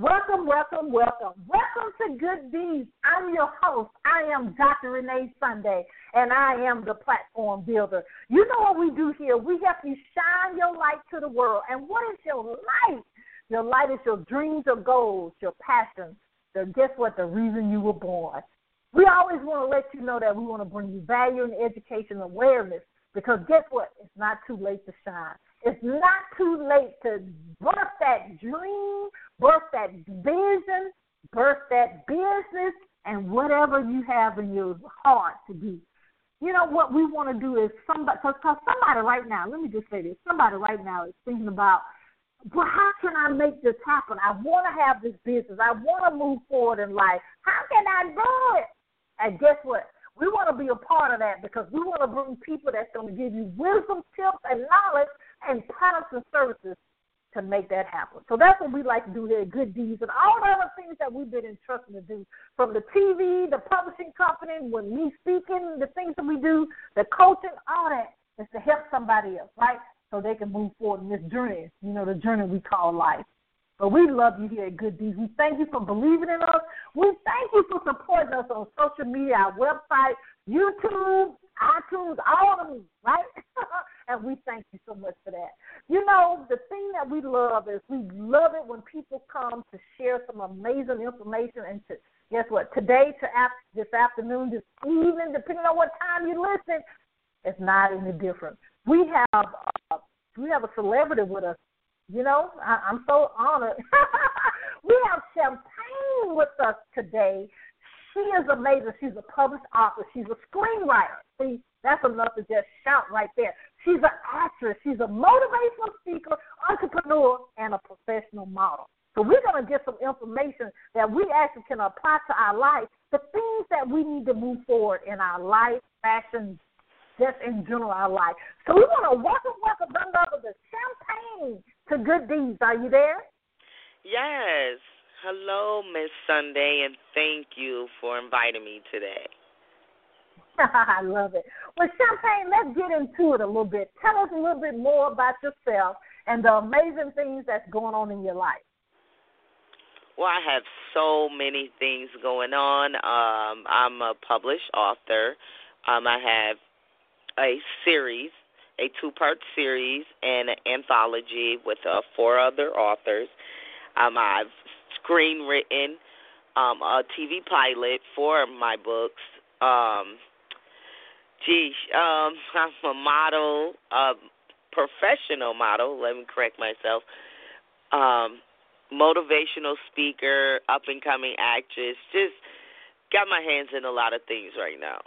Welcome, welcome, welcome. Welcome to Good Deeds. I'm your host. I am Dr. Renee Sunday, and I am the platform builder. You know what we do here? We help you shine your light to the world. And what is your light? Your light is your dreams, your goals, your passions. So guess what? The reason you were born. We always want to let you know that we want to bring you value and education awareness because guess what? It's not too late to shine. It's not too late to birth that dream, birth that vision, birth that business, and whatever you have in your heart to do. You know what we want to do is somebody, because somebody right now, let me just say this, somebody right now is thinking about, well, how can I make this happen? I want to have this business. I want to move forward in life. How can I do it? And guess what? We want to be a part of that because we want to bring people that's going to give you wisdom, tips, and knowledge and products and services to make that happen. So that's what we like to do here Good Deeds and all the other things that we've been entrusted to do from the TV, the publishing company, when me speaking, the things that we do, the coaching, all that is to help somebody else, right? So they can move forward in this journey, you know, the journey we call life. But we love you here at Good Deeds. We thank you for believing in us. We thank you for supporting us on social media, our website, YouTube, iTunes, all of them, right? and we thank you so much for that. You know, the thing that we love is we love it when people come to share some amazing information and to guess what? Today to after, this afternoon, this evening, depending on what time you listen, it's not any different. We have uh, we have a celebrity with us you know, I, I'm so honored. we have Champagne with us today. She is amazing. She's a published author. She's a screenwriter. See, that's enough to just shout right there. She's an actress. She's a motivational speaker, entrepreneur, and a professional model. So we're going to get some information that we actually can apply to our life, the things that we need to move forward in our life, fashion, just in general our life. So we want to welcome, welcome, other than Champagne to Good Deeds. Are you there? Yes. Hello, Miss Sunday, and thank you for inviting me today. I love it. Well, Champagne, let's get into it a little bit. Tell us a little bit more about yourself and the amazing things that's going on in your life. Well, I have so many things going on. Um, I'm a published author. Um, I have a series a two part series and an anthology with uh, four other authors. Um, I've screenwritten um, a TV pilot for my books. Um, geez, um, I'm a model, a professional model. Let me correct myself. Um, motivational speaker, up and coming actress. Just got my hands in a lot of things right now.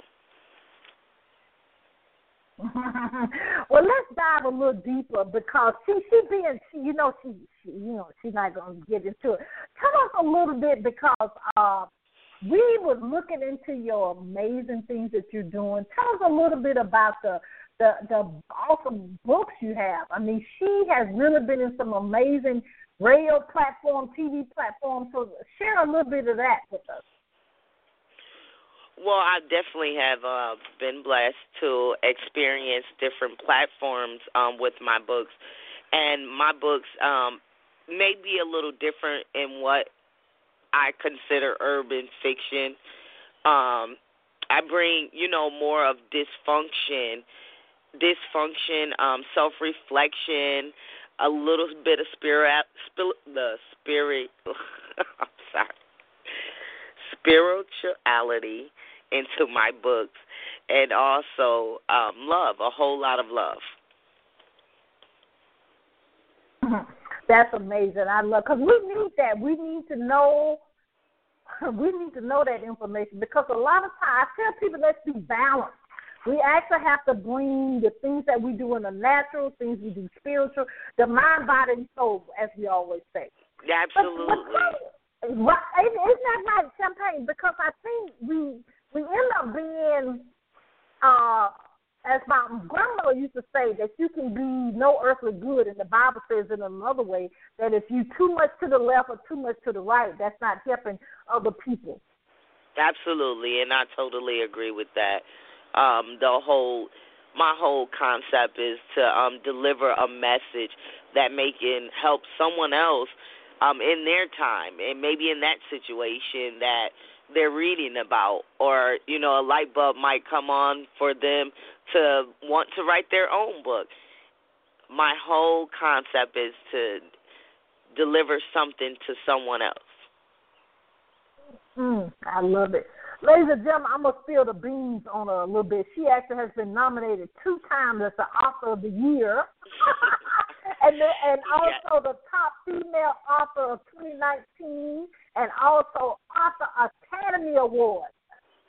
well, let's dive a little deeper because she she being she, you know she, she you know she's not gonna get into it. Tell us a little bit because uh, we were looking into your amazing things that you're doing. Tell us a little bit about the the the awesome books you have. I mean, she has really been in some amazing radio platform, TV platforms. So share a little bit of that with us. Well, I definitely have uh, been blessed to experience different platforms um, with my books, and my books um, may be a little different in what I consider urban fiction. Um, I bring, you know, more of dysfunction, dysfunction, um, self-reflection, a little bit of spirit, the spirit. Spirituality into my books, and also um, love, a whole lot of love. That's amazing. I love because we need that. We need to know. We need to know that information because a lot of times I tell people let's be balanced. We actually have to bring the things that we do in the natural, things we do spiritual, the mind, body, and soul, as we always say. Absolutely. But, but, isn't that right, Champagne? Because I think we we end up being, uh, as my grandmother used to say, that you can be no earthly good, and the Bible says in another way that if you too much to the left or too much to the right, that's not helping other people. Absolutely, and I totally agree with that. Um, the whole, my whole concept is to um, deliver a message that may can help someone else um, in their time, and maybe in that situation that they're reading about, or you know, a light bulb might come on for them to want to write their own book. My whole concept is to deliver something to someone else. Mm, I love it. Ladies and gentlemen, I'm gonna spill the beans on her a little bit. She actually has been nominated two times as the author of the year, and the, and also the top female author of 2019, and also author Academy Award.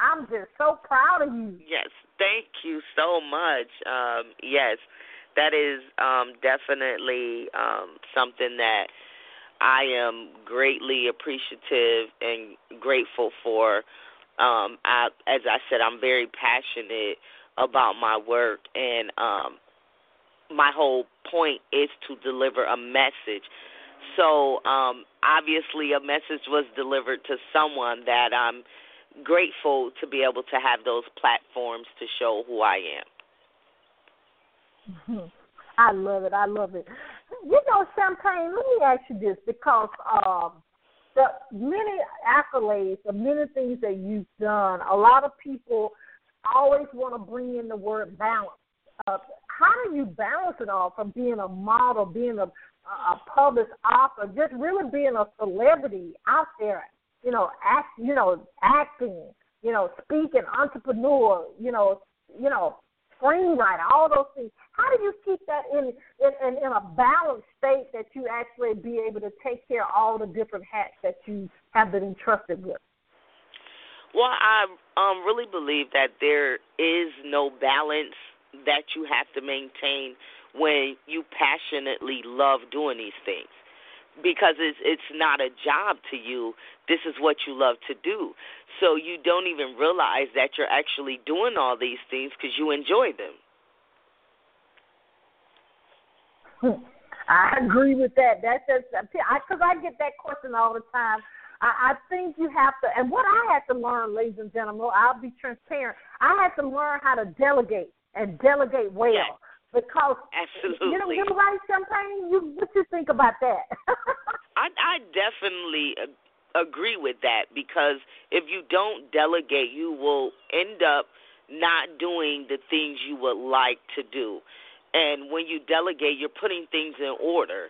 I'm just so proud of you. Yes, thank you so much. Um, yes, that is um, definitely um, something that I am greatly appreciative and grateful for. Um, I, as I said, I'm very passionate about my work, and um, my whole point is to deliver a message. So, um, obviously, a message was delivered to someone that I'm grateful to be able to have those platforms to show who I am. I love it. I love it. You know, Champagne, let me ask you this because um, the many accolades, the many things that you've done, a lot of people always want to bring in the word balance. Uh, how do you balance it all from being a model, being a, a published author, just really being a celebrity out there you know, act, you know, acting, you know, speaking, entrepreneur, you know, you know, screenwriter, all those things. How do you keep that in in, in, in a balanced state that you actually be able to take care of all the different hats that you have been entrusted with? Well, I um really believe that there is no balance that you have to maintain when you passionately love doing these things because it's it's not a job to you. This is what you love to do. So you don't even realize that you're actually doing all these things because you enjoy them. I agree with that. That's just because I, I get that question all the time. I, I think you have to, and what I had to learn, ladies and gentlemen, I'll be transparent. I had to learn how to delegate and delegate well. Yes. Because absolutely, you know, you right, Champagne. You what you think about that? I I definitely agree with that because if you don't delegate, you will end up not doing the things you would like to do. And when you delegate, you're putting things in order.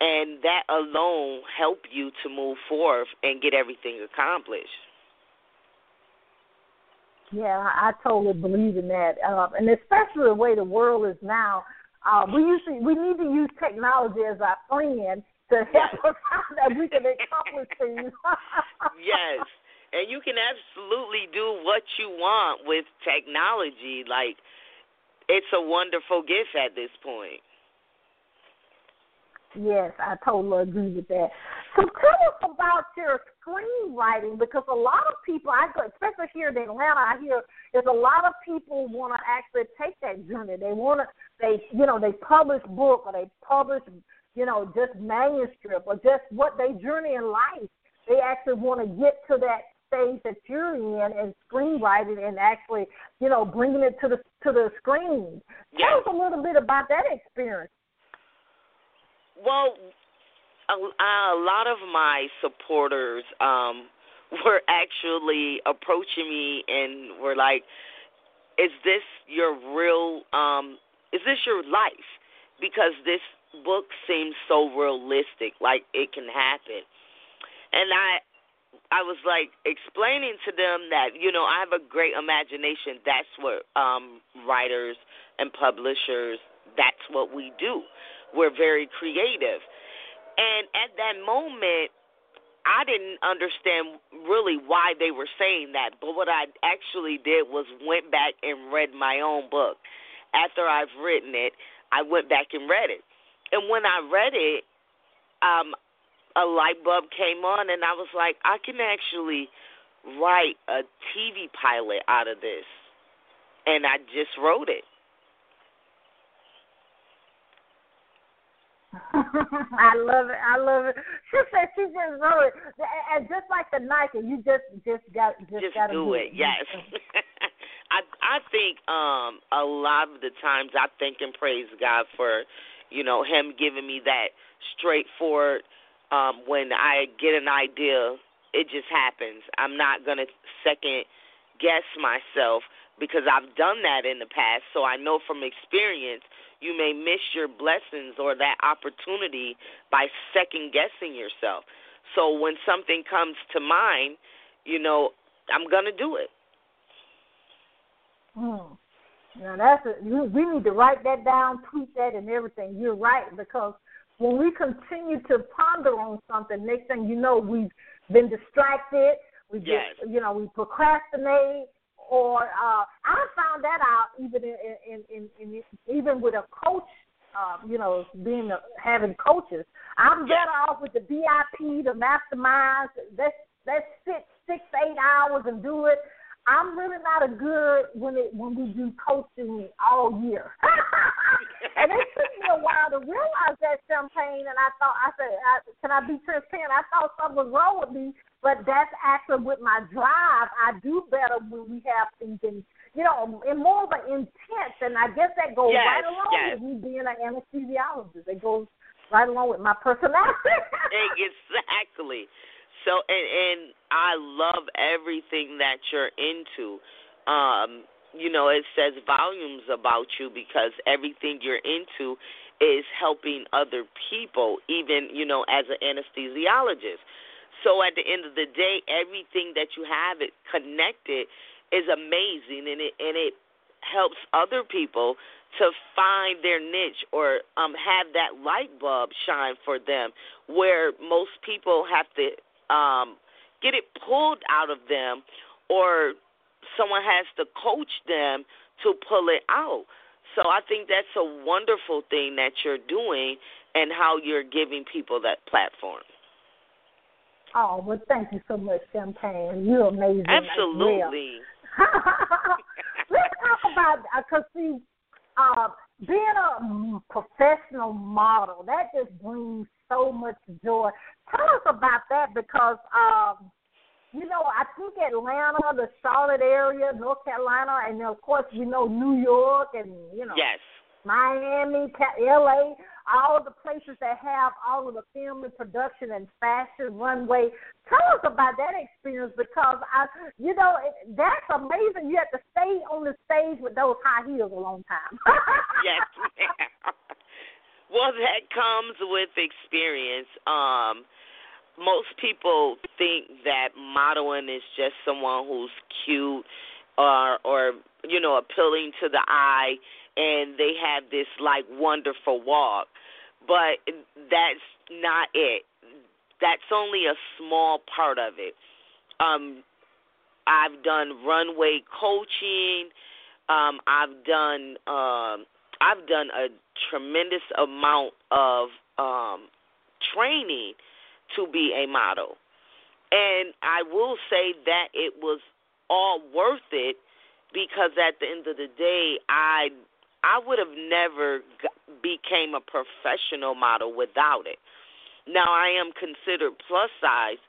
And that alone help you to move forward and get everything accomplished. Yeah, I totally believe in that, uh, and especially the way the world is now. Uh, we to, we need to use technology as our friend to help us out that we can accomplish things. yes, and you can absolutely do what you want with technology. Like it's a wonderful gift at this point. Yes, I totally agree with that. So tell us about your screenwriting because a lot of people, I go, especially here in Atlanta, I hear there's a lot of people want to actually take that journey. They want to, they, you know, they publish book or they publish, you know, just manuscript or just what they journey in life. They actually want to get to that stage that you're in and screenwriting and actually, you know, bringing it to the to the screen. Tell us a little bit about that experience. Well, a, a lot of my supporters um were actually approaching me and were like, "Is this your real? um Is this your life? Because this book seems so realistic, like it can happen." And I I was like explaining to them that you know I have a great imagination. That's what um writers and publishers. That's what we do. We're very creative. And at that moment, I didn't understand really why they were saying that. But what I actually did was went back and read my own book. After I've written it, I went back and read it. And when I read it, um, a light bulb came on, and I was like, I can actually write a TV pilot out of this. And I just wrote it. I love it. I love it. She said she just wrote it, and just like the Nike, you just just got just, just got to do it. Yes. I I think um a lot of the times I thank and praise God for you know Him giving me that straightforward Um, when I get an idea, it just happens. I'm not gonna second guess myself because I've done that in the past. So I know from experience you may miss your blessings or that opportunity by second guessing yourself. So when something comes to mind, you know, I'm going to do it. Hmm. Now that's a, we need to write that down, tweet that, and everything. You're right because when we continue to ponder on something, next thing you know, we've been distracted. We just, yes. you know, we procrastinate, or uh, I found that out even in, in, in, in even with a coach. Uh, you know, being a, having coaches, I'm better off with the VIP, the masterminds. Let's let's sit six eight hours and do it. I'm really not a good when it when we do coaching all year. and it took me a while to realize that champagne. And I thought I said, I, "Can I be transparent?" I thought something was wrong with me, but that's actually with my drive. I do better when we have things in, you know, in more of an intense. And I guess that goes yes, right along yes. with me being an anesthesiologist. It goes right along with my personality. exactly. So and and I love everything that you're into. Um, you know, it says volumes about you because everything you're into is helping other people, even, you know, as an anesthesiologist. So at the end of the day, everything that you have it connected is amazing and it and it helps other people to find their niche or um have that light bulb shine for them where most people have to um, get it pulled out of them, or someone has to coach them to pull it out. So I think that's a wonderful thing that you're doing and how you're giving people that platform. Oh, well, thank you so much, Champagne. You're amazing. Absolutely. Let's talk about, because, uh, see, uh, being a professional model, that just brings so much joy. Tell us about that because, um, you know, I think Atlanta, the Charlotte area, North Carolina, and of course we know New York and you know yes. Miami, L.A., all the places that have all of the film and production and fashion runway. Tell us about that experience because I, you know, that's amazing. You have to stay on the stage with those high heels a long time. yes, ma'am. Well, that comes with experience. Um, most people think that modeling is just someone who's cute or or you know appealing to the eye and they have this like wonderful walk. But that's not it. That's only a small part of it. Um i've done runway coaching. Um i've done um i've done a tremendous amount of um training to be a model. And I will say that it was all worth it because at the end of the day, I I would have never became a professional model without it. Now I am considered plus size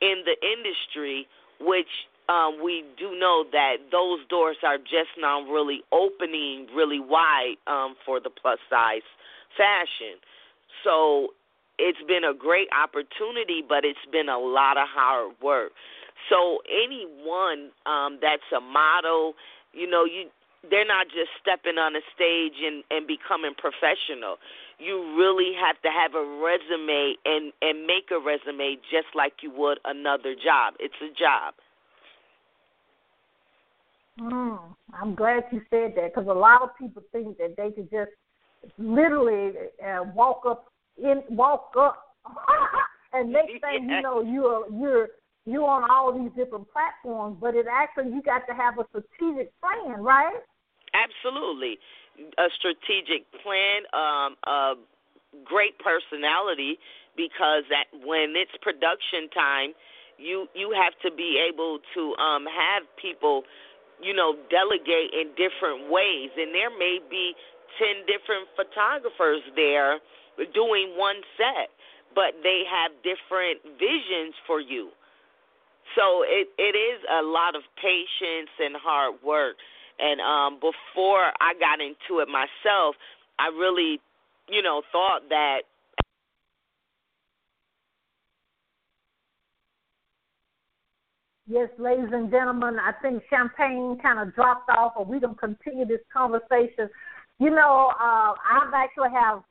in the industry, which um, we do know that those doors are just now really opening really wide um, for the plus size fashion. So it's been a great opportunity, but it's been a lot of hard work. So anyone um, that's a model, you know, you they're not just stepping on a stage and, and becoming professional. You really have to have a resume and, and make a resume just like you would another job. It's a job. Mm, I'm glad you said that because a lot of people think that they could just literally uh, walk up in walk up, and next thing you know, you're you're you're on all these different platforms. But it actually you got to have a strategic plan, right? Absolutely, a strategic plan, um, a great personality, because that when it's production time, you you have to be able to um, have people, you know, delegate in different ways, and there may be ten different photographers there doing one set, but they have different visions for you. So it it is a lot of patience and hard work. And um before I got into it myself, I really, you know, thought that Yes, ladies and gentlemen, I think champagne kind of dropped off, but we don't continue this conversation. You know, uh, I've actually have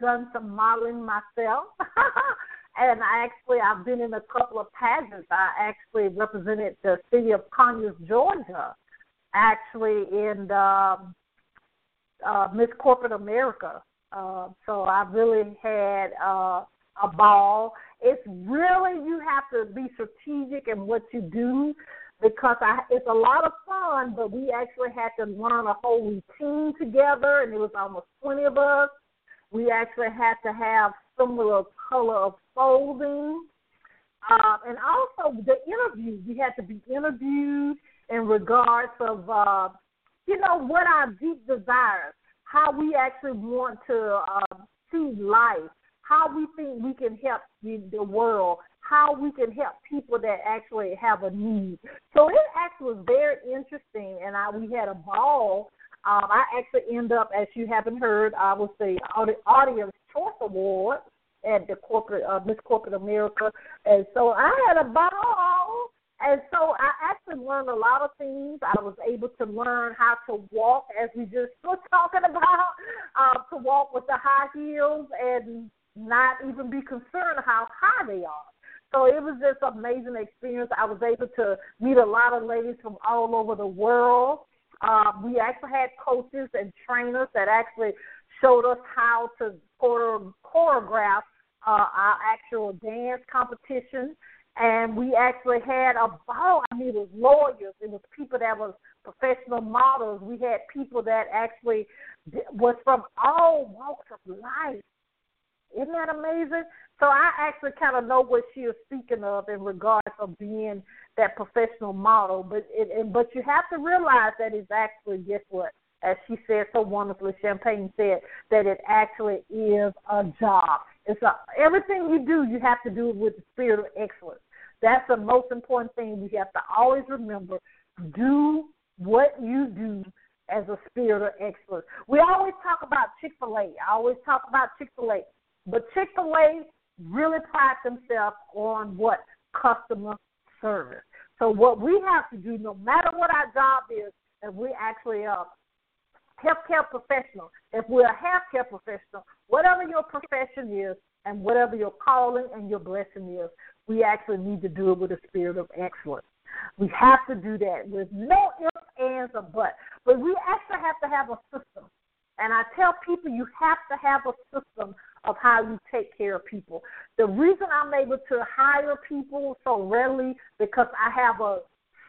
done some modeling myself, and I actually I've been in a couple of pageants. I actually represented the city of Conyers, Georgia, actually in um, uh, Miss Corporate America. Uh, so I really had uh, a ball. It's really you have to be strategic in what you do because I, it's a lot of fun. But we actually had to learn a whole routine together, and it was almost twenty of us. We actually had to have similar color of clothing. Uh, and also the interview. We had to be interviewed in regards of, uh, you know, what our deep desires, how we actually want to uh, see life, how we think we can help the, the world, how we can help people that actually have a need. So it actually was very interesting, and I, we had a ball. Um, I actually end up, as you haven't heard, I was the Audience Choice Award at the corporate uh, Miss Corporate America, and so I had a ball. And so I actually learned a lot of things. I was able to learn how to walk, as we just were talking about, uh, to walk with the high heels and not even be concerned how high they are. So it was just an amazing experience. I was able to meet a lot of ladies from all over the world. Uh, we actually had coaches and trainers that actually showed us how to choreograph uh, our actual dance competition. And we actually had a ball. I mean, it was lawyers. It was people that was professional models. We had people that actually was from all walks of life. Isn't that amazing? So I actually kind of know what she is speaking of in regards of being that professional model. But it, but you have to realize that it's actually guess what? As she said so wonderfully, Champagne said that it actually is a job. It's a, everything you do, you have to do it with the spirit of excellence. That's the most important thing we have to always remember. Do what you do as a spirit of excellence. We always talk about Chick fil A. I always talk about Chick fil A. But Chick fil A really prides themselves on what? Customer service. So what we have to do, no matter what our job is, if we actually are healthcare professional, if we're a healthcare professional, whatever your profession is and whatever your calling and your blessing is, we actually need to do it with a spirit of excellence. We have to do that with no ifs, ands, or buts. But we actually have to have a system. And I tell people you have to have a system of how you take care of people. The reason I'm able to hire people so readily because I have a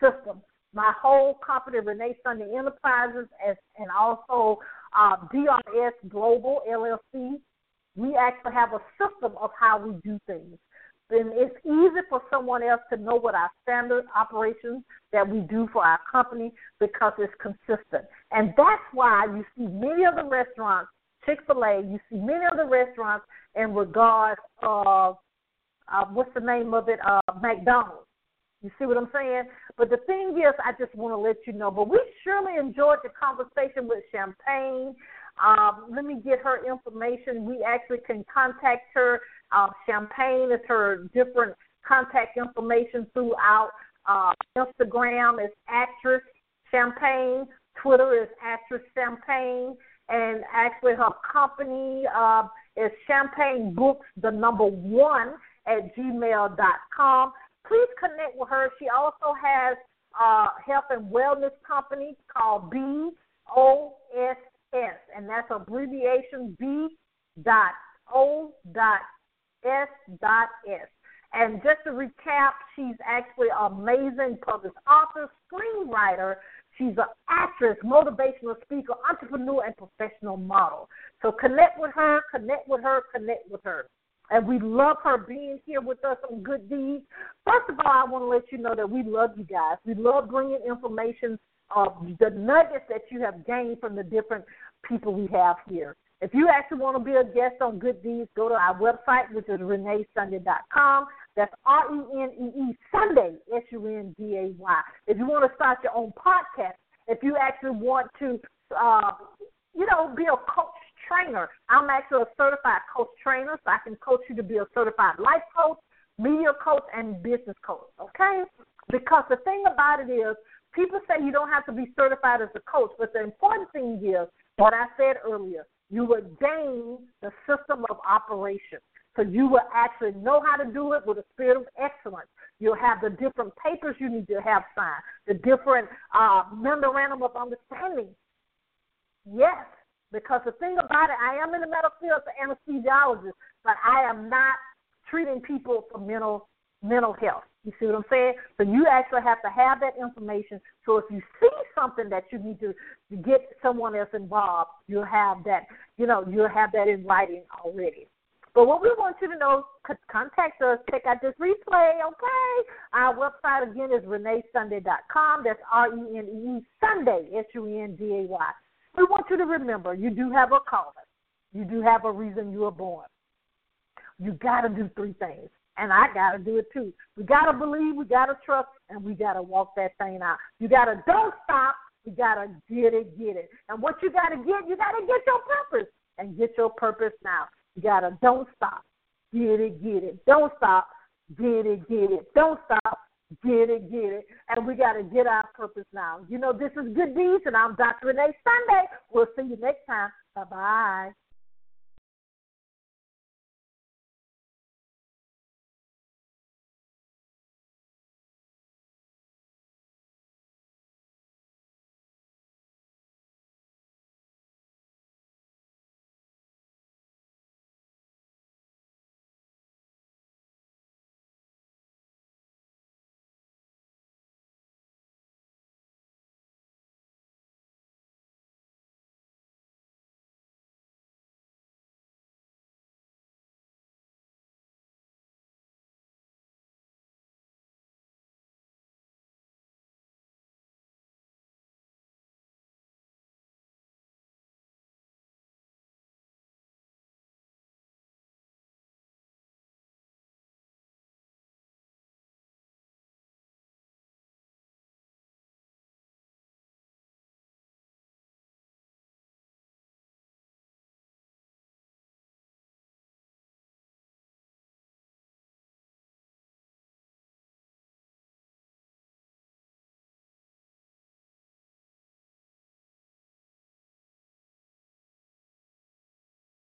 system. My whole company, Renee Sunday Enterprises, as, and also uh, DRS Global LLC, we actually have a system of how we do things. Then it's easy for someone else to know what our standard operations that we do for our company because it's consistent. And that's why you see many of the restaurants Chick fil A, you see many of the restaurants in regards of uh, what's the name of it? Uh, McDonald's. You see what I'm saying? But the thing is, I just want to let you know. But we surely enjoyed the conversation with Champagne. Um, let me get her information. We actually can contact her. Uh, Champagne is her different contact information throughout. Uh, Instagram is actress Champagne. Twitter is actress Champagne and actually her company uh, is Champagne Books, the number one at gmail.com. Please connect with her. She also has a health and wellness company called BOSS, and that's abbreviation B dot O dot S dot S. And just to recap, she's actually an amazing published author, screenwriter, She's an actress, motivational speaker, entrepreneur, and professional model. So connect with her, connect with her, connect with her. And we love her being here with us on Good Deeds. First of all, I want to let you know that we love you guys. We love bringing information of the nuggets that you have gained from the different people we have here. If you actually want to be a guest on Good Deeds, go to our website, which is reneesunday.com. That's R E N E E Sunday, S U N D A Y. If you want to start your own podcast, if you actually want to, uh, you know, be a coach trainer, I'm actually a certified coach trainer, so I can coach you to be a certified life coach, media coach, and business coach. Okay, Because the thing about it is, people say you don't have to be certified as a coach, but the important thing is what I said earlier. You would gain the system of operation. So you will actually know how to do it with a spirit of excellence. You'll have the different papers you need to have signed, the different uh, memorandum of understanding. Yes, because the thing about it, I am in the medical field as an anesthesiologist, but I am not treating people for mental mental health. You see what I'm saying? So you actually have to have that information. So if you see something that you need to, to get someone else involved, you'll have that. You know, you'll have that in writing already. But what we want you to know, contact us, check out this replay, okay? Our website again is reneesunday.com. That's R E N E Sunday, S U N D A Y. We want you to remember you do have a calling. You do have a reason you were born. You got to do three things. And I got to do it too. We got to believe, we got to trust, and we got to walk that thing out. You got to don't stop. You got to get it, get it. And what you got to get, you got to get your purpose and get your purpose now. You got to don't stop. Get it, get it. Don't stop. Get it, get it. Don't stop. Get it, get it. And we got to get our purpose now. You know, this is Good Deeds, and I'm Dr. Renee Sunday. We'll see you next time. Bye bye.